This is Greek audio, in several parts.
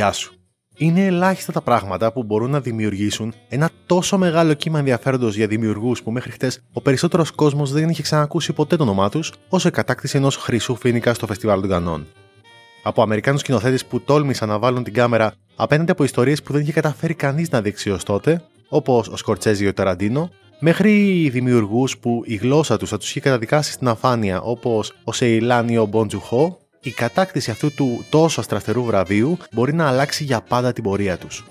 Γεια σου. Είναι ελάχιστα τα πράγματα που μπορούν να δημιουργήσουν ένα τόσο μεγάλο κύμα ενδιαφέροντος για δημιουργούς που μέχρι χτες ο περισσότερος κόσμος δεν είχε ξανακούσει ποτέ το όνομά τους, όσο η κατάκτηση ενός χρυσού φίνικα στο φεστιβάλ των Κανών. Από Αμερικάνους σκηνοθέτες που τόλμησαν να βάλουν την κάμερα απέναντι από ιστορίες που δεν είχε καταφέρει κανείς να δείξει ως τότε, όπως ο Σκορτσέζι ή ο Ταραντίνο, μέχρι δημιουργούς που η γλώσσα τους θα τους είχε καταδικάσει στην αφάνεια, όπως ο Σεϊλάνι ο Μποντζουχό, η κατάκτηση αυτού του τόσο αστραφτερού βραβείου μπορεί να αλλάξει για πάντα την πορεία τους.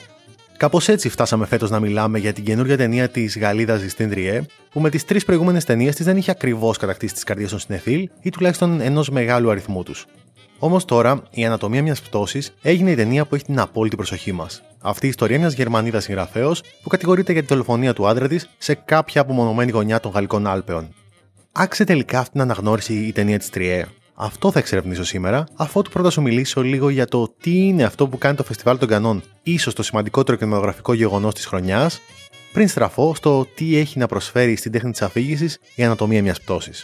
Κάπως έτσι φτάσαμε φέτος να μιλάμε για την καινούργια ταινία της Γαλλίδας Ζιστίν Τριέ, που με τις τρεις προηγούμενες ταινίες της δεν είχε ακριβώς κατακτήσει τις καρδιές των συνεφίλ ή τουλάχιστον ενός μεγάλου αριθμού τους. Όμως τώρα η ανατομία μιας πτώσης έγινε η ταινία που έχει την απόλυτη προσοχή μας. Αυτή η ιστορία μιας Γερμανίδας συγγραφέως που κατηγορείται για τη δολοφονία του άντρα της σε κάποια απομονωμένη γωνιά των Γαλλικών Άλπαιων. Άξε τελικά αυτή την αναγνώριση η ταινία της Τριέ. Αυτό θα εξερευνήσω σήμερα, αφού του πρώτα σου μιλήσω λίγο για το τι είναι αυτό που κάνει το Φεστιβάλ των Κανών, ίσως το σημαντικότερο κινηματογραφικό γεγονός της χρονιάς, πριν στραφώ στο τι έχει να προσφέρει στην τέχνη της αφήγησης η ανατομία μιας πτώσης.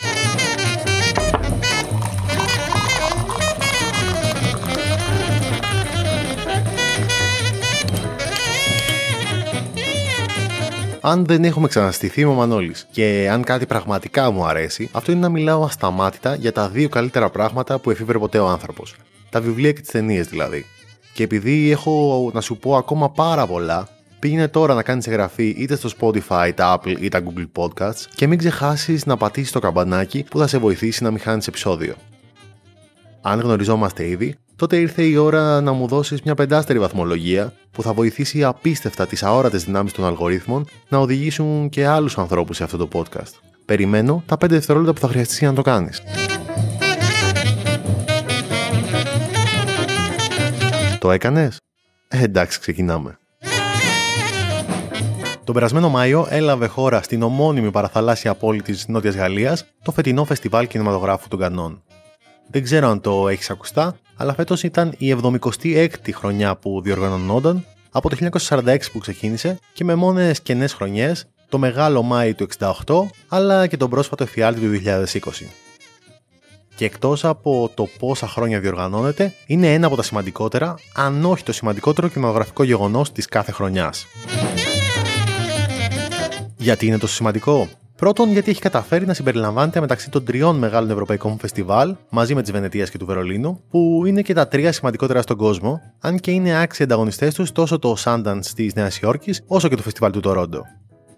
Αν δεν έχουμε ξαναστηθεί είμαι ο Μανώλης. Και αν κάτι πραγματικά μου αρέσει, αυτό είναι να μιλάω ασταμάτητα για τα δύο καλύτερα πράγματα που εφήβρε ποτέ ο άνθρωπος. Τα βιβλία και τις ταινίες δηλαδή. Και επειδή έχω να σου πω ακόμα πάρα πολλά, πήγαινε τώρα να κάνεις εγγραφή είτε στο Spotify, τα Apple ή τα Google Podcasts και μην ξεχάσεις να πατήσεις το καμπανάκι που θα σε βοηθήσει να μην χάνεις επεισόδιο. Αν γνωριζόμαστε ήδη, τότε ήρθε η ώρα να μου δώσεις μια πεντάστερη βαθμολογία που θα βοηθήσει απίστευτα τις αόρατες δυνάμεις των αλγορίθμων να οδηγήσουν και άλλους ανθρώπους σε αυτό το podcast. Περιμένω τα 5 δευτερόλεπτα που θα χρειαστείς για να το κάνεις. Το έκανες; Ε, εντάξει, ξεκινάμε. Τον περασμένο Μάιο έλαβε χώρα στην ομώνυμη παραθαλάσσια πόλη της Νότιας Γαλλίας το φετινό φεστιβάλ κινηματογράφου των Κανών. Δεν ξέρω αν το έχεις ακουστά, αλλά φέτος ήταν η 76η χρονιά που διοργανωνόταν από το 1946 που ξεκίνησε και με μόνες κενές χρονιές το μεγάλο Μάη του 68 αλλά και τον πρόσφατο εφιάλτη του 2020. Και εκτός από το πόσα χρόνια διοργανώνεται, είναι ένα από τα σημαντικότερα, αν όχι το σημαντικότερο κινηματογραφικό γεγονός της κάθε χρονιάς. Γιατί είναι τόσο σημαντικό; Πρώτον, γιατί έχει καταφέρει να συμπεριλαμβάνεται μεταξύ των τριών μεγάλων ευρωπαϊκών φεστιβάλ, μαζί με τη Βενετίας και του Βερολίνου, που είναι και τα τρία σημαντικότερα στον κόσμο, αν και είναι άξιοι ανταγωνιστές τους τόσο το Sundance της Νέας Υόρκης, όσο και το φεστιβάλ του Τορόντο.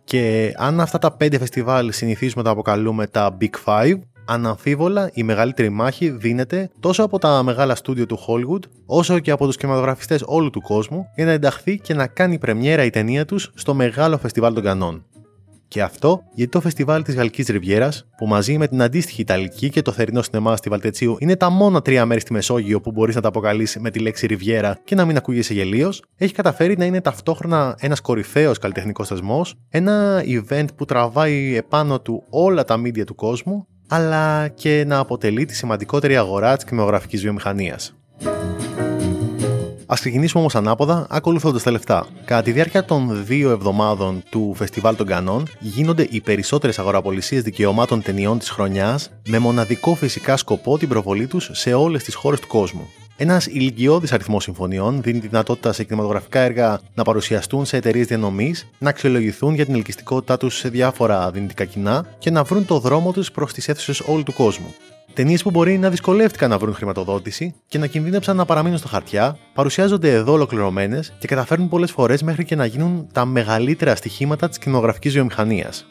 Και αν αυτά τα πέντε φεστιβάλ συνηθίζουμε να τα αποκαλούμε τα Big Five, αναμφίβολα η μεγαλύτερη μάχη δίνεται τόσο από τα μεγάλα στούντιο του Hollywood, όσο και από τους κινηματογραφιστές όλου του κόσμου για να ενταχθεί και να κάνει πρεμιέρα η ταινία τους στο μεγάλο φεστιβάλ των Κανών. Και αυτό γιατί το φεστιβάλ της Γαλλικής Ριβιέρας, που μαζί με την αντίστοιχη Ιταλική και το θερινό σινεμά στη Βαλτετσίου είναι τα μόνα τρία μέρη στη Μεσόγειο που μπορείς να τα αποκαλείς με τη λέξη Ριβιέρα και να μην ακούγεσαι γελίος, έχει καταφέρει να είναι ταυτόχρονα ένας κορυφαίος καλλιτεχνικός θεσμός, ένα event που τραβάει επάνω του όλα τα μίντια του κόσμου, αλλά και να αποτελεί τη σημαντικότερη αγορά της κινηματογραφική βιομηχανίας. Α ξεκινήσουμε όμως ανάποδα, ακολουθώντας τα λεφτά. Κατά τη διάρκεια των δύο εβδομάδων του Φεστιβάλ των Κανών, γίνονται οι περισσότερες αγοραπολισίες δικαιωμάτων ταινιών της χρονιάς, με μοναδικό φυσικά σκοπό την προβολή τους σε όλες τις χώρες του κόσμου. Ένας ηλικιώδης αριθμός συμφωνιών δίνει τη δυνατότητα σε κινηματογραφικά έργα να παρουσιαστούν σε εταιρείες διανομής, να αξιολογηθούν για την ελκυστικότητά τους σε διάφορα δυνητικά κοινά και να βρουν το δρόμο τους προς τις αίθουσες όλου του κόσμου. Ταινίες που μπορεί να δυσκολεύτηκαν να βρουν χρηματοδότηση και να κινδύνεψαν να παραμείνουν στα χαρτιά, παρουσιάζονται εδώ ολοκληρωμένες και καταφέρνουν πολλές φορές μέχρι και να γίνουν τα μεγαλύτερα στοιχήματα της κινηματογραφικής βιομηχανίας.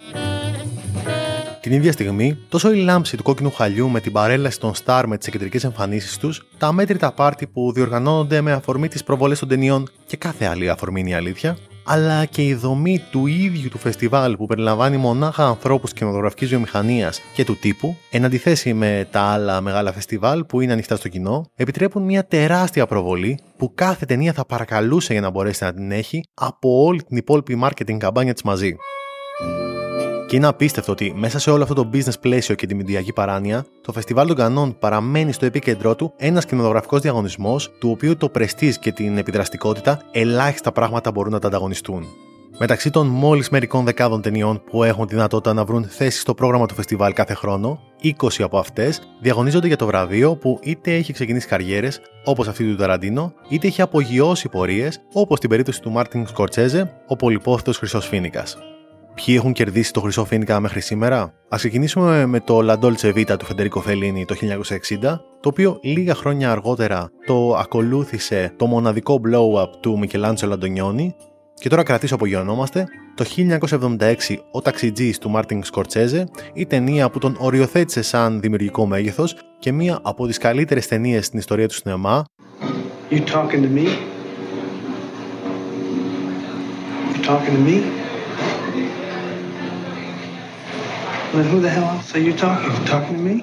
Την ίδια στιγμή, τόσο η λάμψη του κόκκινου χαλιού με την παρέλαση των Star με τις κεντρικέ εμφανίσεις τους, τα μέτρητα πάρτι που διοργανώνονται με αφορμή τις προβολές των ταινιών και κάθε άλλη αφορμή είναι η αλήθεια, αλλά και η δομή του ίδιου του φεστιβάλ που περιλαμβάνει μονάχα ανθρώπους κινηματογραφικής βιομηχανίας και του τύπου, εν αντιθέσει με τα άλλα μεγάλα φεστιβάλ που είναι ανοιχτά στο κοινό, επιτρέπουν μια τεράστια προβολή που κάθε ταινία θα παρακαλούσε για να μπορέσει να την έχει από όλη την υπόλοιπη marketing καμπάνια της μαζί. Και είναι απίστευτο ότι μέσα σε όλο αυτό το business πλαίσιο και τη μηντιακή παράνοια, το Φεστιβάλ των Κανών παραμένει στο επίκεντρό του ένας κινηματογραφικός διαγωνισμός, του οποίου το πρεστή και την επιδραστικότητα ελάχιστα πράγματα μπορούν να τα ανταγωνιστούν. Μεταξύ των μόλις μερικών δεκάδων ταινιών που έχουν τη δυνατότητα να βρουν θέση στο πρόγραμμα του φεστιβάλ κάθε χρόνο, 20 από αυτές διαγωνίζονται για το βραβείο που είτε έχει ξεκινήσει καριέρες, όπως αυτή του Ταραντίνο, είτε έχει απογειώσει πορείες, όπως στην περίπτωση του Μάρτιν Σκορτσέζε, ο πολυπόθητος Χρυσός Φίνικας. Ποιοι έχουν κερδίσει το Χρυσό Φίνικα μέχρι σήμερα; Α ξεκινήσουμε με το La Dolce Vita του Φεντερίκο Φελίνη το 1960, το οποίο λίγα χρόνια αργότερα το ακολούθησε το μοναδικό blow-up του Μικελάντσο Αντωνιόνι και τώρα κρατήσω απογειωνόμαστε το 1976 Ο Ταξιτζής του Μάρτιν Σκορτσέζε, η ταινία που τον οριοθέτησε σαν δημιουργικό μέγεθος και μία από τις καλύτερες ταινίες στην ιστορία του σινεμά. You talking to me? You talking to me? Who the hell else are you talking? You talking to me?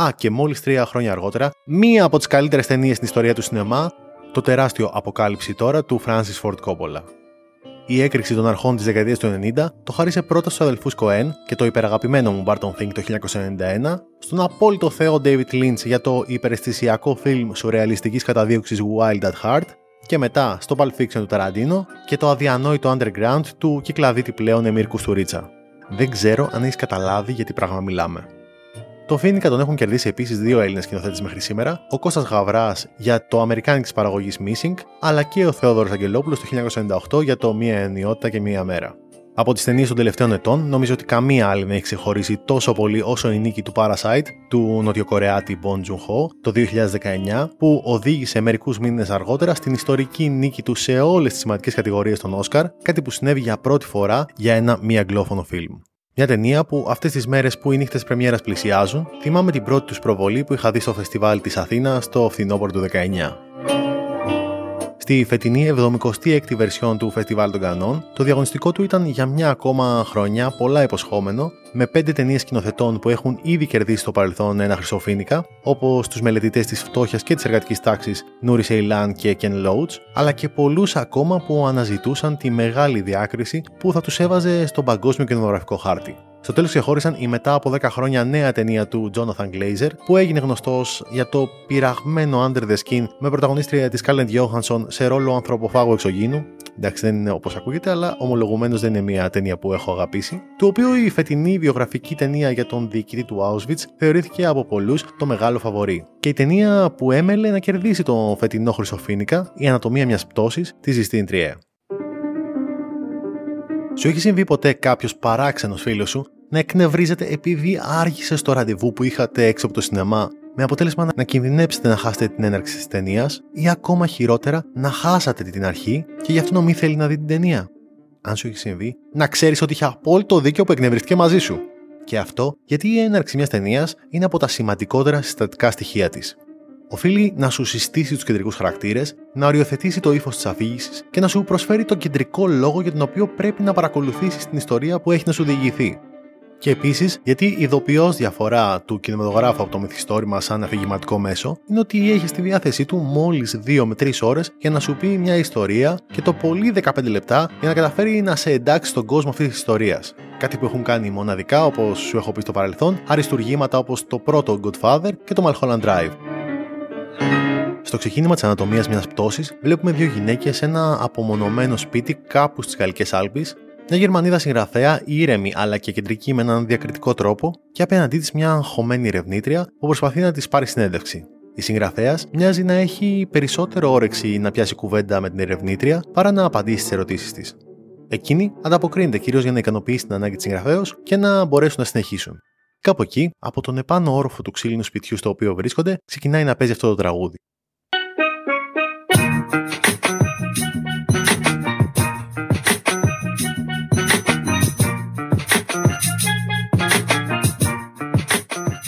Α, και μόλις τρία χρόνια αργότερα, μία από τις καλύτερες ταινίες στην ιστορία του σινεμά, το τεράστιο αποκάλυψη τώρα του Francis Ford Coppola. Η έκρηξη των αρχών της δεκαετίας του 90 το χάρισε πρώτα στους αδελφούς Κοέν και το υπεραγαπημένο μου Barton Fink το 1991, στον απόλυτο θεό David Lynch για το υπεραισθησιακό φιλμ σουρεαλιστικής καταδίωξης Wild at Heart και μετά στο Pulp Fiction του Ταραντίνο και το αδιανόητο Underground του κυκλαδίτη πλέον Εμίρ Κουστουρίτσα. Δεν ξέρω αν έχεις καταλάβει για τι πράγμα μιλάμε. Το Φίνικα τον έχουν κερδίσει επίσης δύο Έλληνες σκηνοθέτες μέχρι σήμερα, ο Κώστας Γαβράς για το Αμερικάνικη παραγωγής Missing, αλλά και ο Θεόδωρος Αγγελόπουλος το 1998 για το Μία Ενιότητα και Μία Μέρα. Από τις ταινίες των τελευταίων ετών, νομίζω ότι καμία άλλη δεν έχει ξεχωρίσει τόσο πολύ όσο η νίκη του Parasite του Νοτιοκορεάτη Bon Joon-ho το 2019, που οδήγησε μερικούς μήνες αργότερα στην ιστορική νίκη του σε όλες τις σημαντικές κατηγορίες των Όσκαρ, κάτι που συνέβη για πρώτη φορά για ένα μη αγγλόφωνο φιλμ. Μια ταινία που αυτές τις μέρες που οι νύχτες πρεμιέρας πλησιάζουν, θυμάμαι την πρώτη τους προβολή που είχα δει στο φεστιβάλ της Αθήνας το φθινόπωρο του 19. Στη φετινή 76η βερσιόν του Φεστιβάλ των Κανών, το διαγωνιστικό του ήταν για μια ακόμα χρονιά πολλά υποσχόμενο, με πέντε ταινίες σκηνοθετών που έχουν ήδη κερδίσει στο παρελθόν ένα χρυσοφίνικα, όπως τους μελετητές της φτώχειας και της εργατικής τάξης Νούρι Σεϊλάν και Ken Loach, αλλά και πολλούς ακόμα που αναζητούσαν τη μεγάλη διάκριση που θα τους έβαζε στον παγκόσμιο κινηματογραφικό χάρτη. Στο τέλος ξεχώρισαν η μετά από 10 χρόνια νέα ταινία του Jonathan Glazer, που έγινε γνωστό για το πειραγμένο Under the Skin με πρωταγωνίστρια της Scarlett Johansson σε ρόλο ανθρωποφάγου εξωγήνου. Εντάξει, δεν είναι όπως ακούγεται, αλλά ομολογουμένως δεν είναι μια ταινία που έχω αγαπήσει. Του οποίου η φετινή βιογραφική ταινία για τον διοικητή του Auschwitz θεωρήθηκε από πολλούς το μεγάλο φαβορή. Και η ταινία που έμελε να κερδίσει τον φετινό Χρυσοφίνικα, Η Ανατομία μιας πτώσης τη Ζιστίν Τριέ. Σου έχει συμβεί ποτέ κάποιος παράξενος φίλος σου να εκνευρίζετε επειδή άργησες στο ραντεβού που είχατε έξω από το σινεμά, με αποτέλεσμα να κινδυνέψετε να χάσετε την έναρξη της ταινίας ή ακόμα χειρότερα να χάσατε την αρχή και γι' αυτό να μην θέλει να δει την ταινία. Αν σου έχει συμβεί, να ξέρεις ότι είχε απόλυτο δίκιο που εκνευρίστηκε μαζί σου. Και αυτό γιατί η έναρξη μιας ταινίας είναι από τα σημαντικότερα συστατικά στοιχεία της. Οφείλει να σου συστήσει τους κεντρικούς χαρακτήρες, να οριοθετήσει το ύφος της αφήγησης και να σου προσφέρει τον κεντρικό λόγο για τον οποίο πρέπει να παρακολουθήσεις την ιστορία που έχει να σου διηγηθεί. Και επίσης, γιατί η ειδοποιώς διαφορά του κινηματογράφου από το μυθιστόρημα σαν αφηγηματικό μέσο είναι ότι έχει στη διάθεσή του μόλις 2 με 3 ώρες για να σου πει μια ιστορία και το πολύ 15 λεπτά για να καταφέρει να σε εντάξει στον κόσμο αυτής της ιστορίας. Κάτι που έχουν κάνει μοναδικά, όπως σου έχω πει στο παρελθόν, αριστουργήματα όπως το πρώτο Godfather και το Mulholland Drive. Στο ξεκίνημα της ανατομίας μιας πτώσης, βλέπουμε δύο γυναίκες σε ένα απομονωμένο σπίτι κάπου στις Γαλλικές Άλπε μια Γερμανίδα συγγραφέα, ήρεμη αλλά και κεντρική με έναν διακριτικό τρόπο, και απέναντί της μια αγχωμένη ερευνήτρια που προσπαθεί να της πάρει συνέντευξη. Η συγγραφέας μοιάζει να έχει περισσότερο όρεξη να πιάσει κουβέντα με την ερευνήτρια παρά να απαντήσει στις ερωτήσεις της. Εκείνη ανταποκρίνεται κυρίως για να ικανοποιήσει την ανάγκη της συγγραφέως και να μπορέσουν να συνεχίσουν. Κάπου εκεί, από τον επάνω όροφο του ξύλινου σπιτιού στο οποίο βρίσκονται, ξεκινάει να παίζει αυτό το τραγούδι.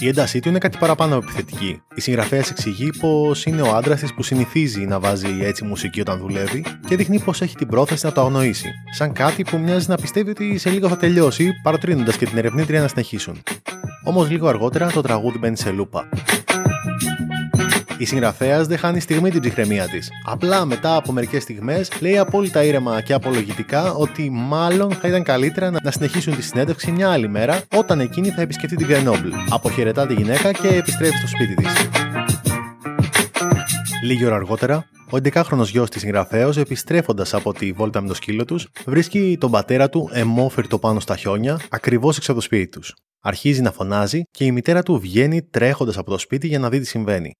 Η έντασή του είναι κάτι παραπάνω από επιθετική. Η συγγραφέας εξηγεί πως είναι ο άντρας της που συνηθίζει να βάζει έτσι μουσική όταν δουλεύει και δείχνει πως έχει την πρόθεση να το αγνοήσει. Σαν κάτι που μοιάζει να πιστεύει ότι σε λίγο θα τελειώσει, παροτρύνοντας και την ερευνήτρια να συνεχίσουν. Όμως λίγο αργότερα το τραγούδι μπαίνει σε λούπα. Η συγγραφέας δεν χάνει στιγμή την ψυχραιμία της. Απλά μετά από μερικές στιγμές λέει απόλυτα ήρεμα και απολογητικά ότι μάλλον θα ήταν καλύτερα να συνεχίσουν τη συνέντευξη μια άλλη μέρα όταν εκείνη θα επισκεφτεί την Γκρενόμπλ. Αποχαιρετά τη γυναίκα και επιστρέφει στο σπίτι της. Λίγη ώρα αργότερα, ο 11χρονο γιος της συγγραφέα, επιστρέφοντας από τη βόλτα με το σκύλο τους, βρίσκει τον πατέρα του εμόφυρτο πάνω στα χιόνια, ακριβώς έξω από το σπίτι τους. Αρχίζει να φωνάζει και η μητέρα του βγαίνει τρέχοντας από το σπίτι για να δει τι συμβαίνει.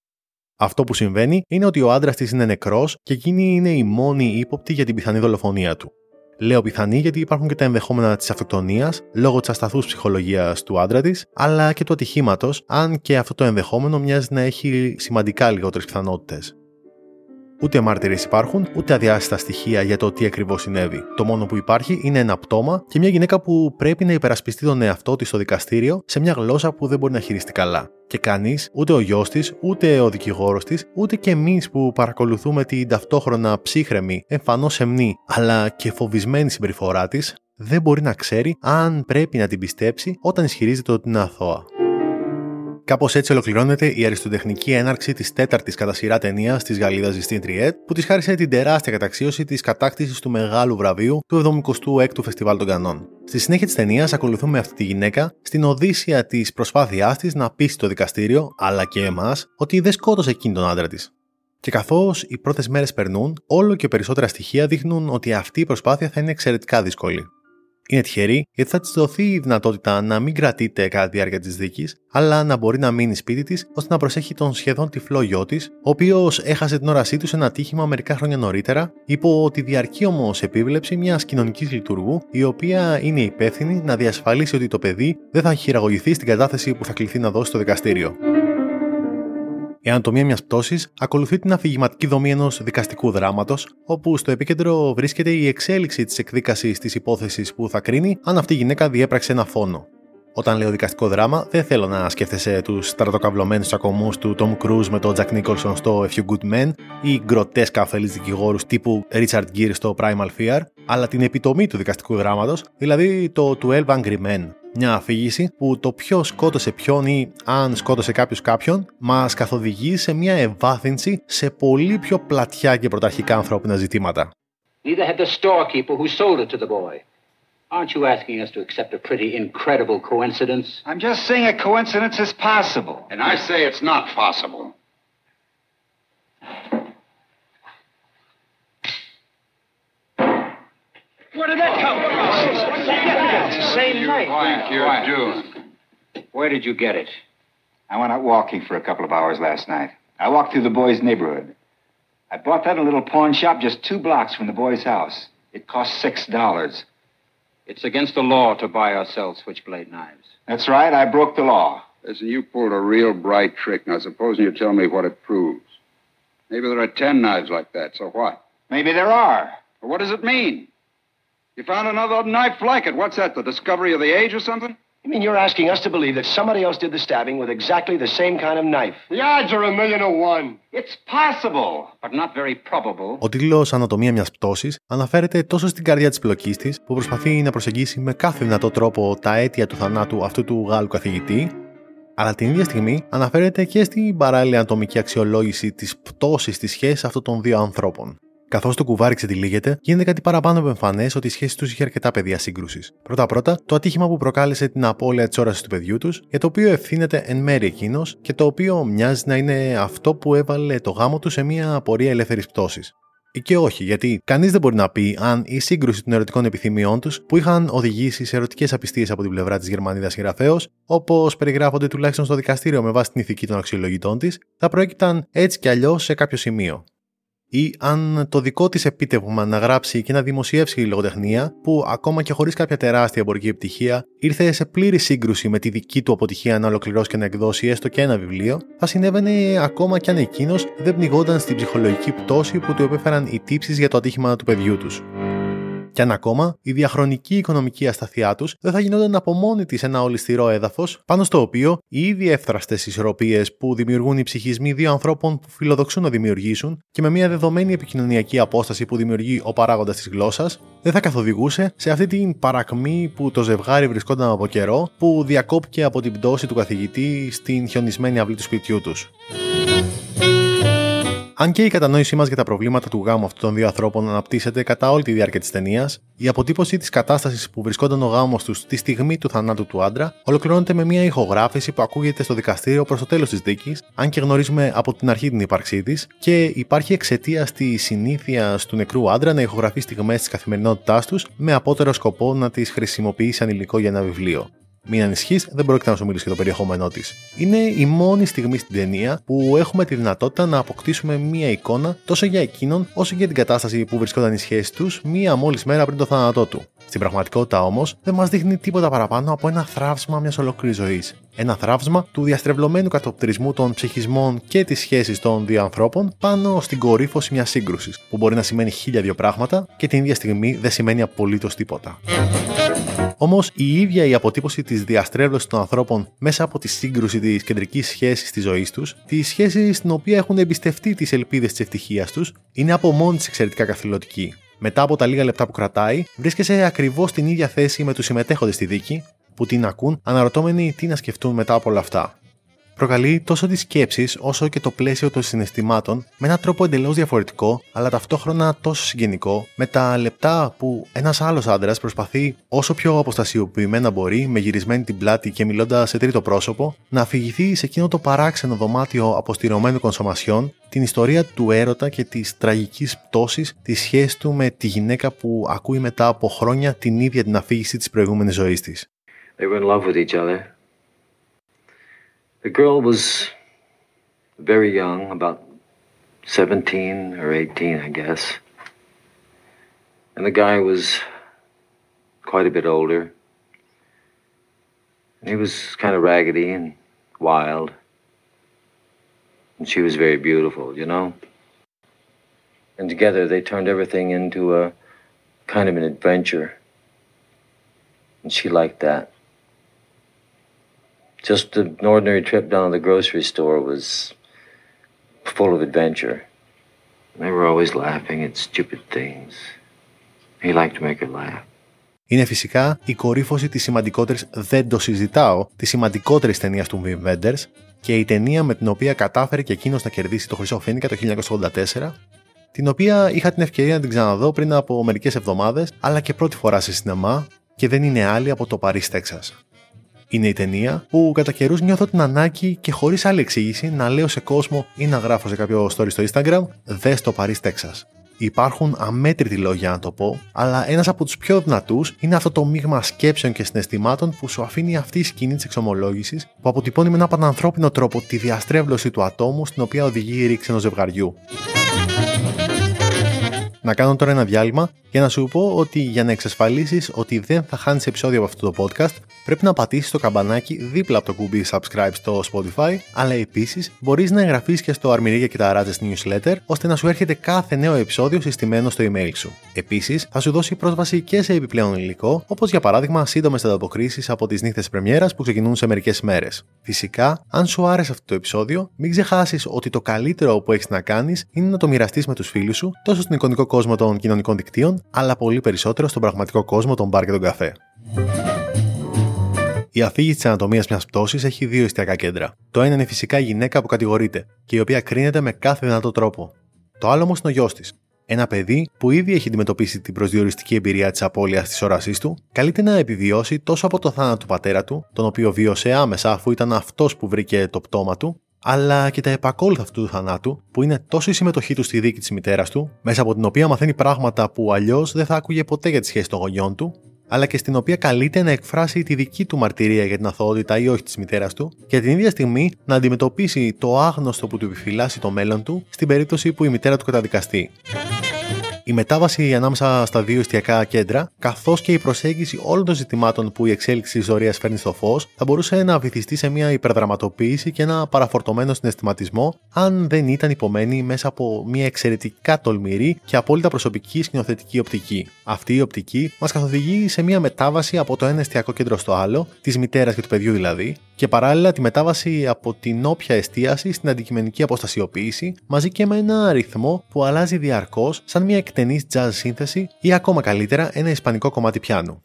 Αυτό που συμβαίνει είναι ότι ο άντρας της είναι νεκρός και εκείνη είναι η μόνη ύποπτη για την πιθανή δολοφονία του. Λέω πιθανή γιατί υπάρχουν και τα ενδεχόμενα της αυτοκτονίας λόγω της ασταθούς ψυχολογίας του άντρα της, αλλά και του ατυχήματος, αν και αυτό το ενδεχόμενο μοιάζει να έχει σημαντικά λιγότερες πιθανότητες. Ούτε μάρτυρε υπάρχουν, ούτε αδιάστατα στοιχεία για το τι ακριβώς συνέβη. Το μόνο που υπάρχει είναι ένα πτώμα και μια γυναίκα που πρέπει να υπερασπιστεί τον εαυτό της στο δικαστήριο σε μια γλώσσα που δεν μπορεί να χειριστεί καλά. Και κανείς, ούτε ο γιος της, ούτε ο δικηγόρος της, ούτε και εμείς που παρακολουθούμε την ταυτόχρονα ψύχρεμη, εμφανώς σεμνή, αλλά και φοβισμένη συμπεριφορά της, δεν μπορεί να ξέρει αν πρέπει να την πιστέψει όταν ισχυρίζεται ότι είναι αθώα. Κάπως έτσι ολοκληρώνεται η αριστοτεχνική έναρξη της τέταρτης κατά σειρά ταινίας της Γαλλίδας Ζιστίν Τριέτ, που της χάρισε την τεράστια καταξίωση της κατάκτησης του μεγάλου βραβείου του 76ου Φεστιβάλ των Κανών. Στη συνέχεια της ταινίας ακολουθούμε αυτή τη γυναίκα στην οδύσσια της προσπάθειάς της να πείσει το δικαστήριο, αλλά και εμάς, ότι δεν σκότωσε εκείνη τον άντρα της. Και καθώς οι πρώτες μέρες περνούν, όλο και περισσότερα στοιχεία δείχνουν ότι αυτή η προσπάθεια θα είναι εξαιρετικά δύσκολη. Είναι τυχερή γιατί θα της δοθεί η δυνατότητα να μην κρατείται κατά τη διάρκεια της δίκης, αλλά να μπορεί να μείνει σπίτι της ώστε να προσέχει τον σχεδόν τυφλό γιο της, ο οποίος έχασε την όρασή του σε ένα τύχημα μερικά χρόνια νωρίτερα, υπό τη διαρκή όμως επίβλεψη μιας κοινωνικής λειτουργού, η οποία είναι υπεύθυνη να διασφαλίσει ότι το παιδί δεν θα χειραγωγηθεί στην κατάθεση που θα κληθεί να δώσει στο δικαστήριο. Η ανατομία μιας πτώσης ακολουθεί την αφηγηματική δομή ενός δικαστικού δράματος, όπου στο επίκεντρο βρίσκεται η εξέλιξη της εκδίκασης της υπόθεσης που θα κρίνει αν αυτή η γυναίκα διέπραξε ένα φόνο. Όταν λέω δικαστικό δράμα, δεν θέλω να σκέφτεσαι τους στρατοκαυλωμένους τσακωμού του Tom Cruise με τον Jack Nicholson στο A Few Good Men ή γκροτέσκα αφελεί δικηγόρους τύπου Richard Gere στο Primal Fear, αλλά την επιτομή του δικαστικού δράματος, δηλαδή το 12 Angry Men, μια αφήγηση που το ποιο σκότωσε ποιον ή αν σκότωσε κάποιο κάποιον μα καθοδηγεί σε μια ευάθυνση σε πολύ πιο πλατιά και πρωταρχικά ανθρώπινα ζητήματα. Neither had the storekeeper who sold it to the boy. Aren't you asking us to accept a pretty incredible coincidence? I'm just saying a coincidence is possible. And I say it's not possible. Where did that come from? It's the same night. Think you're doing? Where did you get it? I went out walking for a couple of hours last night. I walked through the boy's neighborhood. I bought that in a little pawn shop just two blocks from the boy's house. It cost six dollars. It's against the law to buy or sell switchblade knives. That's right. I broke the law. Listen, you pulled a real bright trick. Now, supposing you tell me what it proves. Maybe there are ten knives like that. So what? Maybe there are. But what does it mean? You found another knife like it. What's that, the discovery of the age or something? You mean you're asking us to believe that somebody else did the stabbing with exactly the same kind of knife? The odds are a million to one. It's possible, but not very probable. Ο τίτλο Ανατομία μιας πτώσης αναφέρεται τόσο στην καρδιά της πλοκής της, που προσπαθεί να προσεγγίσει με κάθε δυνατό τρόπο τα αίτια του θανάτου αυτού του Γάλλου καθηγητή, αλλά την ίδια στιγμή αναφέρεται και στην παράλληλη ανατομική αξιολόγηση της πτώσης της σχέσης αυτών των δύο ανθρώπων. Καθώς το κουβάρι ξετυλίγεται, γίνεται κάτι παραπάνω από εμφανές ότι η σχέση τους είχε αρκετά πεδία σύγκρουσης. Πρώτα-πρώτα, το ατύχημα που προκάλεσε την απώλεια της όραση του παιδιού τους, για το οποίο ευθύνεται εν μέρει εκείνος και το οποίο μοιάζει να είναι αυτό που έβαλε το γάμο του σε μια πορεία ελεύθερης πτώσης. Ή και όχι, γιατί κανείς δεν μπορεί να πει αν η σύγκρουση των ερωτικών επιθυμιών τους, που είχαν οδηγήσει σε ερωτικές απιστίες από την πλευρά της Γερμανίδας συγγραφέω, όπως περιγράφονται τουλάχιστον στο δικαστήριο με βάση την ηθική των αξιολογητών της, θα προέκυπταν έτσι κι αλλιώς σε κάποιο σημείο ή αν το δικό της επίτευγμα να γράψει και να δημοσιεύσει λογοτεχνία, που ακόμα και χωρίς κάποια τεράστια εμπορική επιτυχία, ήρθε σε πλήρη σύγκρουση με τη δική του αποτυχία να ολοκληρώσει και να εκδώσει έστω και ένα βιβλίο, θα συνέβαινε ακόμα κι αν εκείνος δεν πνιγόταν στην ψυχολογική πτώση που του επέφεραν οι τύψεις για το ατύχημα του παιδιού τους. Κι αν ακόμα, η διαχρονική οικονομική ασταθειά τους δεν θα γινόταν από μόνη της ένα ολιστηρό έδαφος, πάνω στο οποίο οι ήδη εύθραστες ισορροπίες που δημιουργούν οι ψυχισμοί δύο ανθρώπων που φιλοδοξούν να δημιουργήσουν και με μια δεδομένη επικοινωνιακή απόσταση που δημιουργεί ο παράγοντας της γλώσσας, δεν θα καθοδηγούσε σε αυτή την παρακμή που το ζευγάρι βρισκόταν από καιρό, που διακόπηκε από την πτώση του καθηγητή στην χιονισμένη αυλή του σπιτιού τους. Αν και η κατανόησή μας για τα προβλήματα του γάμου αυτών των δύο ανθρώπων αναπτύσσεται κατά όλη τη διάρκεια της ταινίας, η αποτύπωση της κατάστασης που βρισκόταν ο γάμος τους τη στιγμή του θανάτου του άντρα ολοκληρώνεται με μια ηχογράφηση που ακούγεται στο δικαστήριο προς το τέλος της δίκης, αν και γνωρίζουμε από την αρχή την ύπαρξή της, και υπάρχει εξαιτία τη συνήθεια του νεκρού άντρα να ηχογραφεί στιγμές της καθημερινότητάς τους με απότερο σκοπό να τις χρησιμοποιήσει σαν υλικό για ένα βιβλίο. Μην ανησυχείς, δεν πρόκειται να σου μιλήσω για το περιεχόμενό της. Είναι η μόνη στιγμή στην ταινία που έχουμε τη δυνατότητα να αποκτήσουμε μία εικόνα τόσο για εκείνον όσο και για την κατάσταση που βρισκόταν οι σχέσεις τους μία μόλις μέρα πριν το θάνατό του. Στην πραγματικότητα όμως δεν μας δείχνει τίποτα παραπάνω από ένα θράψμα μιας ολόκληρης ζωής. Ένα θράψμα του διαστρεβλωμένου κατοπτρισμού των ψυχισμών και της σχέσης των δύο ανθρώπων πάνω στην κορύφωση μιας σύγκρουσης, που μπορεί να σημαίνει χίλια δύο πράγματα και την ίδια στιγμή δεν σημαίνει απολύτως τίποτα. Όμως η ίδια η αποτύπωση της διαστρέβλωσης των ανθρώπων μέσα από τη σύγκρουση της κεντρικής σχέσης της ζωής τους, τη σχέση στην οποία έχουν εμπιστευτεί τις ελπίδες της ευτυχίας τους, είναι από μόνη της εξαιρετικά καθηλωτική. Μετά από τα λίγα λεπτά που κρατάει, βρίσκεσαι ακριβώς στην ίδια θέση με τους συμμετέχοντες στη δίκη, που την ακούν αναρωτώμενοι τι να σκεφτούν μετά από όλα αυτά προκαλεί τόσο τις σκέψεις όσο και το πλαίσιο των συναισθημάτων με έναν τρόπο εντελώς διαφορετικό, αλλά ταυτόχρονα τόσο συγγενικό, με τα λεπτά που ένας άλλος άντρας προσπαθεί όσο πιο αποστασιοποιημένα μπορεί, με γυρισμένη την πλάτη και μιλώντας σε τρίτο πρόσωπο, να αφηγηθεί σε εκείνο το παράξενο δωμάτιο αποστηρωμένων κονσομασιών την ιστορία του έρωτα και της τραγικής πτώσης τη σχέση του με τη γυναίκα που ακούει μετά από χρόνια την ίδια την αφήγηση της προηγούμενης ζωής της. The girl was very young, about 17 or 18, I guess. And the guy was quite a bit older. And he was kind of raggedy and wild. And she was very beautiful, you know? And together they turned everything into a kind of an adventure. And she liked that. Just an ordinary trip down to the grocery store was full of adventure. They were always laughing at stupid things. He liked to make her laugh. Είναι φυσικά η κορύφωση της σημαντικότερης Δεν το συζητάω, της σημαντικότερης ταινίας του Wim Wenders και η ταινία με την οποία κατάφερε και εκείνος να κερδίσει το Χρυσό Φίνικα το 1984, την οποία είχα την ευκαιρία να την ξαναδώ πριν από μερικές εβδομάδες, αλλά και πρώτη φορά σε σινεμά και δεν είναι άλλη από το Paris, Texas. Είναι η ταινία που κατά καιρούς νιώθω την ανάγκη και χωρίς άλλη εξήγηση να λέω σε κόσμο ή να γράφω σε κάποιο story στο Instagram Δες το Paris, Texas. Υπάρχουν αμέτρητοι λόγια να το πω, αλλά ένας από τους πιο δυνατούς είναι αυτό το μείγμα σκέψεων και συναισθημάτων που σου αφήνει αυτή η σκηνή της εξομολόγησης που αποτυπώνει με έναν πανανθρώπινο τρόπο τη διαστρέβλωση του ατόμου στην οποία οδηγεί η ρήξη ενός ζευγαριού. Να κάνω τώρα ένα διάλειμμα για να σου πω ότι για να εξασφαλίσεις ότι δεν θα χάνεις επεισόδιο από αυτό το podcast, πρέπει να πατήσεις το καμπανάκι δίπλα από το κουμπί subscribe στο Spotify, αλλά επίσης μπορείς να εγγραφείς και στο Αρμυρίγια και τα Ράτζε newsletter, ώστε να σου έρχεται κάθε νέο επεισόδιο συστημένο στο email σου. Επίσης, θα σου δώσει πρόσβαση και σε επιπλέον υλικό, όπως για παράδειγμα σύντομες ανταποκρίσει από τις νύχτες Πρεμιέρας που ξεκινούν σε μερικές μέρες. Φυσικά, αν σου άρεσε αυτό το επεισόδιο, μην ξεχάσεις ότι το καλύτερο που έχεις να κάνεις είναι να το μοιραστείς με τους φίλους σου, τόσο στον εικονικό κόσμο των κοινωνικών δικτύων, αλλά πολύ περισσότερο στον πραγματικό κόσμο των μπαρ και τον καφέ. Η αφήγηση της ανατομίας μιας πτώσης έχει δύο εστιακά κέντρα. Το ένα είναι φυσικά η γυναίκα που κατηγορείται και η οποία κρίνεται με κάθε δυνατό τρόπο. Το άλλο όμως είναι ο γιος της. Ένα παιδί που ήδη έχει αντιμετωπίσει την προσδιοριστική εμπειρία της απώλειας της όρασής του, καλείται να επιβιώσει τόσο από το θάνατο του πατέρα του, τον οποίο βίωσε άμεσα αφού ήταν αυτός που βρήκε το πτώμα του, αλλά και τα επακόλουθα αυτού του θανάτου, που είναι τόσο η συμμετοχή του στη δίκη της μητέρας του, μέσα από την οποία μαθαίνει πράγματα που αλλιώς δεν θα άκουγε ποτέ για τη σχέση των γονιών του, αλλά και στην οποία καλείται να εκφράσει τη δική του μαρτυρία για την αθωότητα ή όχι της μητέρας του, και την ίδια στιγμή να αντιμετωπίσει το άγνωστο που του επιφυλάσσει το μέλλον του στην περίπτωση που η μητέρα του καταδικαστεί. Η μετάβαση ανάμεσα στα δύο εστιακά κέντρα, καθώς και η προσέγγιση όλων των ζητημάτων που η εξέλιξη της ιστορία φέρνει στο φως, θα μπορούσε να βυθιστεί σε μια υπερδραματοποίηση και ένα παραφορτωμένο συναισθηματισμό, αν δεν ήταν υπομένη μέσα από μια εξαιρετικά τολμηρή και απόλυτα προσωπική σκηνοθετική οπτική. Αυτή η οπτική μας καθοδηγεί σε μια μετάβαση από το ένα εστιακό κέντρο στο άλλο, της μητέρας και του παιδιού δηλαδή, και παράλληλα τη μετάβαση από την όποια εστίαση στην αντικειμενική αποστασιοποίηση, μαζί και με ένα αριθμό που αλλάζει διαρκώς σαν μια εκτενή jazz σύνθεση ή ακόμα καλύτερα ένα ισπανικό κομμάτι πιάνου.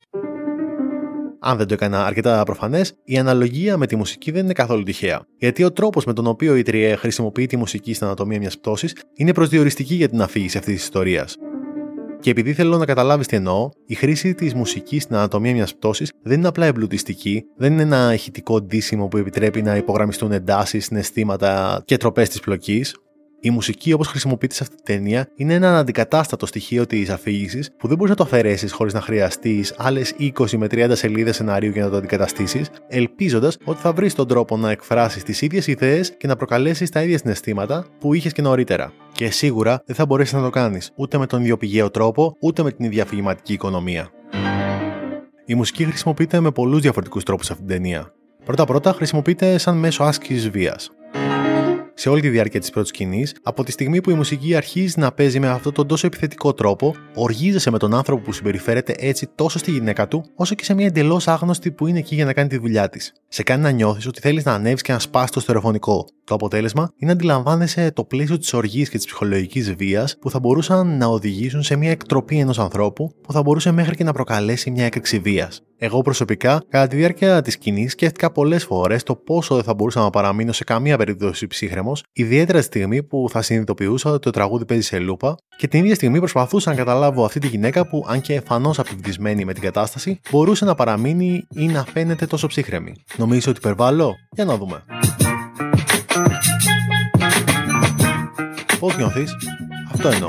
Αν δεν το έκανα αρκετά προφανές, η αναλογία με τη μουσική δεν είναι καθόλου τυχαία. Γιατί ο τρόπος με τον οποίο η Τριέ χρησιμοποιεί τη μουσική στην ανατομία μιας πτώσης είναι προσδιοριστική για την αφήγηση αυτής της ιστορίας. Και επειδή θέλω να καταλάβεις τι εννοώ, η χρήση της μουσικής στην ανατομία μιας πτώσης δεν είναι απλά εμπλουτιστική, δεν είναι ένα ηχητικό ντύσιμο που επιτρέπει να υπογραμμιστούν εντάσεις, συναισθήματα και τροπές της πλοκής. Η μουσική, όπως χρησιμοποιείται σε αυτή την ταινία, είναι ένα αντικατάστατο στοιχείο της αφήγησης που δεν μπορείς να το αφαιρέσεις χωρίς να χρειαστείς άλλες 20 με 30 σελίδες σενάριου για να το αντικαταστήσεις, ελπίζοντας ότι θα βρεις τον τρόπο να εκφράσεις τις ίδιες ιδέες και να προκαλέσεις τα ίδια συναισθήματα που είχες και νωρίτερα. Και σίγουρα δεν θα μπορέσεις να το κάνεις ούτε με τον ίδιο πηγαίο τρόπο, ούτε με την ίδια αφηγηματική οικονομία. Η μουσική χρησιμοποιείται με πολλούς διαφορετικούς τρόπους σε αυτήν την ταινία. Πρώτα-πρώτα χρησιμοποιείται σαν μέσο άσκησης βίας σε όλη τη διάρκεια της πρώτης σκηνής, από τη στιγμή που η μουσική αρχίζει να παίζει με αυτόν τον τόσο επιθετικό τρόπο, οργίζεσαι με τον άνθρωπο που συμπεριφέρεται έτσι τόσο στη γυναίκα του, όσο και σε μια εντελώς άγνωστη που είναι εκεί για να κάνει τη δουλειά της. Σε κάνει να νιώθεις ότι θέλεις να ανέβεις και να σπάσει το στερεοφωνικό. Το αποτέλεσμα είναι να αντιλαμβάνεσαι το πλαίσιο της οργής και της ψυχολογικής βίας που θα μπορούσαν να οδηγήσουν σε μια εκτροπή ενός ανθρώπου που θα μπορούσε μέχρι και να προκαλέσει μια έκρηξη βίας. Εγώ προσωπικά, κατά τη διάρκεια της σκηνής, σκέφτηκα πολλές φορές το πόσο δεν θα μπορούσα να παραμείνω σε καμία περίπτωση ψύχρεμος, ιδιαίτερα στη στιγμή που θα συνειδητοποιούσα ότι το τραγούδι παίζει σε λούπα και την ίδια στιγμή προσπαθούσα να καταλάβω αυτή τη γυναίκα που, αν και εμφανώ απειβδισμένη με την κατάσταση, μπορούσε να παραμείνει ή να φαίνεται τόσο ψύχρεμη. Νομίζω ότι υπερβάλλω; Για να δούμε. Πώς νιώθεις; Αυτό εννοώ.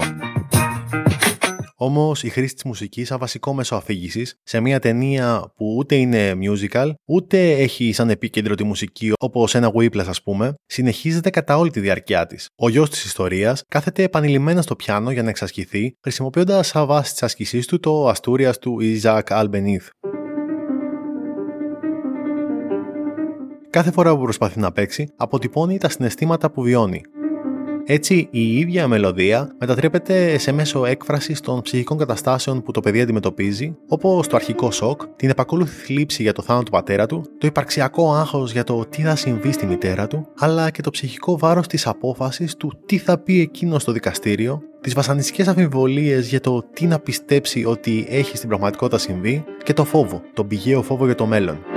Όμως η χρήση της μουσικής σαν βασικό μέσο αφήγησης σε μια ταινία που ούτε είναι musical, ούτε έχει σαν επίκεντρο τη μουσική όπως ένα Whiplash ας πούμε, συνεχίζεται κατά όλη τη διάρκεια της. Ο γιος της ιστορίας κάθεται επανειλημμένα στο πιάνο για να εξασκηθεί, χρησιμοποιώντας σαν βάση της άσκησής του το Αστούρια του Isaac Albenith. Κάθε φορά που προσπαθεί να παίξει, αποτυπώνει τα συναισθήματα που βιώνει. Έτσι, η ίδια μελωδία μετατρέπεται σε μέσο έκφρασης των ψυχικών καταστάσεων που το παιδί αντιμετωπίζει, όπως το αρχικό σοκ, την επακόλουθη θλίψη για το θάνατο του πατέρα του, το υπαρξιακό άγχος για το τι θα συμβεί στη μητέρα του, αλλά και το ψυχικό βάρος της απόφασης του τι θα πει εκείνος στο δικαστήριο, τις βασανιστικές αμφιβολίες για το τι να πιστέψει ότι έχει στην πραγματικότητα συμβεί και το φόβο, τον πηγαίο φόβο για το μέλλον.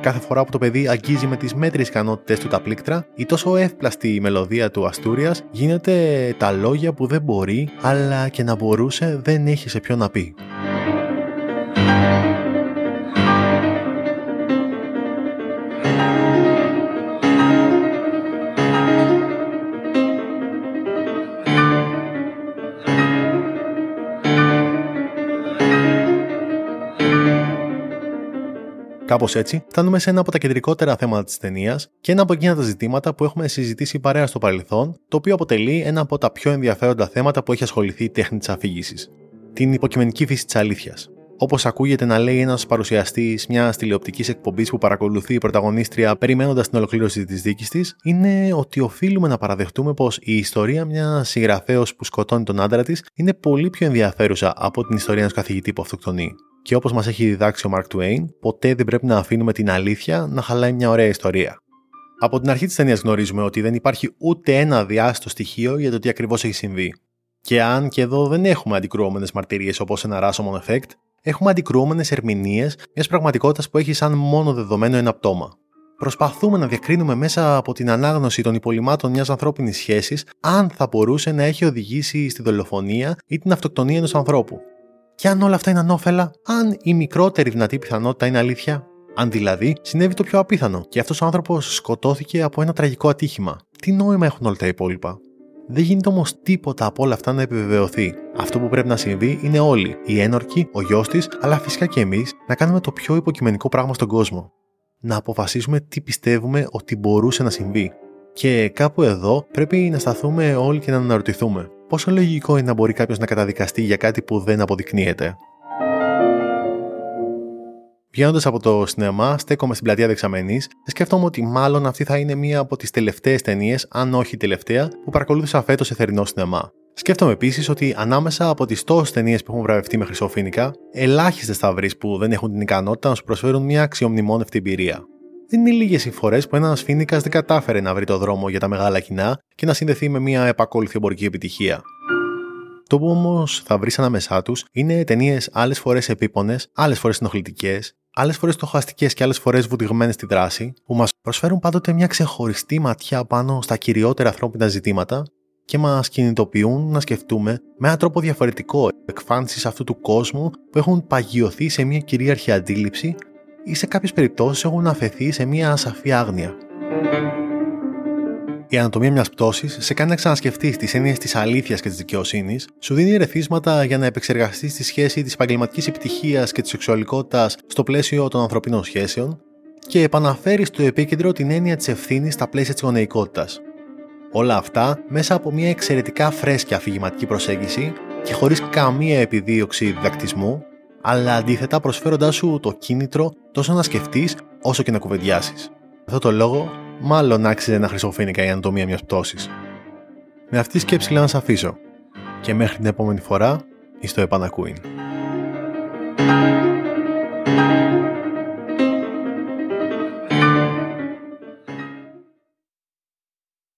Κάθε φορά που το παιδί αγγίζει με τις μέτρες ικανότητες του τα πλήκτρα, η τόσο εύπλαστη μελωδία του Αστούριας γίνεται τα λόγια που δεν μπορεί, αλλά και να μπορούσε δεν έχει σε ποιο να πει. Κάπως έτσι, φτάνουμε σε ένα από τα κεντρικότερα θέματα της ταινίας και ένα από εκείνα τα ζητήματα που έχουμε συζητήσει παρέα στο παρελθόν, το οποίο αποτελεί ένα από τα πιο ενδιαφέροντα θέματα που έχει ασχοληθεί η τέχνη της αφήγησης. Την υποκειμενική φύση της αλήθειας. Όπως ακούγεται να λέει ένας παρουσιαστής μιας τηλεοπτικής εκπομπής που παρακολουθεί η πρωταγωνίστρια περιμένοντας την ολοκλήρωση της δίκης της, είναι ότι οφείλουμε να παραδεχτούμε πως η ιστορία μιας συγγραφέως που σκοτώνει τον άντρα της είναι πολύ πιο ενδιαφέρουσα από την ιστορία ενός καθηγητή που αυτοκτονεί. Και όπως μας έχει διδάξει ο Mark Twain, ποτέ δεν πρέπει να αφήνουμε την αλήθεια να χαλάει μια ωραία ιστορία. Από την αρχή της ταινίας γνωρίζουμε ότι δεν υπάρχει ούτε ένα διάστο στοιχείο για το τι ακριβώς έχει συμβεί. Και αν και εδώ δεν έχουμε αντικρουόμενες μαρτυρίες όπως ένα Rashomon Effect, έχουμε αντικρουόμενες ερμηνείες μιας πραγματικότητας που έχει σαν μόνο δεδομένο ένα πτώμα. Προσπαθούμε να διακρίνουμε μέσα από την ανάγνωση των υπολοιμάτων μιας ανθρώπινης σχέσης αν θα μπορούσε να έχει οδηγήσει στη δολοφονία ή την αυτοκτονία ενός ανθρώπου. Και αν όλα αυτά είναι ανώφελα, αν η μικρότερη δυνατή πιθανότητα είναι αλήθεια, αν δηλαδή συνέβη το πιο απίθανο και αυτός ο άνθρωπος σκοτώθηκε από ένα τραγικό ατύχημα, τι νόημα έχουν όλα τα υπόλοιπα; Δεν γίνεται όμως τίποτα από όλα αυτά να επιβεβαιωθεί. Αυτό που πρέπει να συμβεί είναι όλοι, η ένορκη, ο γιος της, αλλά φυσικά και εμείς, να κάνουμε το πιο υποκειμενικό πράγμα στον κόσμο. Να αποφασίσουμε τι πιστεύουμε ότι μπορούσε να συμβεί. Και κάπου εδώ πρέπει να σταθούμε όλοι και να αναρωτηθούμε πόσο λογικό είναι να μπορεί κάποιος να καταδικαστεί για κάτι που δεν αποδεικνύεται. Βγαίνοντας από το σινεμά, στέκομαι στην πλατεία Δεξαμενής και σκέφτομαι ότι μάλλον αυτή θα είναι μία από τις τελευταίες ταινίες, αν όχι τελευταία, που παρακολούθησα φέτος σε θερινό σινεμά. Σκέφτομαι επίσης ότι ανάμεσα από τις τόσες ταινίες που έχουν βραβευτεί με χρυσοφίνικα, ελάχιστες θα βρεις που δεν έχουν την ικανότητα να σου προσφέρουν μια αξιομνημόνευτη εμπειρία. Δεν είναι λίγες οι φορές που ένας φίνικα δεν κατάφερε να βρει το δρόμο για τα μεγάλα κοινά και να συνδεθεί με μια επακόλουθη εμπορική επιτυχία. Το που όμως θα βρεις ανάμεσά τους είναι ταινίες άλλες φορές επίπονες, άλλες φορές ενοχλητικές, άλλες φορές στοχαστικές και άλλες φορές βουτυγμένες στη δράση, που μας προσφέρουν πάντοτε μια ξεχωριστή ματιά πάνω στα κυριότερα ανθρώπινα ζητήματα και μας κινητοποιούν να σκεφτούμε με έναν τρόπο διαφορετικό εκφάνσεις αυτού του κόσμου που έχουν παγιωθεί σε μια κυρίαρχη αντίληψη ή σε κάποιες περιπτώσεις έχουν αφαιθεί σε μια ασαφή άγνοια. Η ανατομία μιας πτώσης σε κάνει να ξανασκεφτείς τις έννοιες της αλήθειας και της δικαιοσύνης, σου δίνει ερεθίσματα για να επεξεργαστείς τη σχέση της επαγγελματικής επιτυχίας και της σεξουαλικότητας στο πλαίσιο των ανθρωπίνων σχέσεων και επαναφέρεις στο επίκεντρο την έννοια της ευθύνης στα πλαίσια της γονεϊκότητας. Όλα αυτά μέσα από μια εξαιρετικά φρέσκια αφηγηματική προσέγγιση και χωρίς καμία επιδίωξη διδακτισμού, αλλά αντίθετα προσφέροντάς σου το κίνητρο τόσο να σκεφτείς όσο και να κουβεντιάσεις. Αυτό το λόγο μάλλον άξιζε ένα χρυσοφίνικα η ανατομία μιας πτώσης. Με αυτή τη σκέψη λέω να σας αφήσω και μέχρι την επόμενη φορά εις το επανακούιν.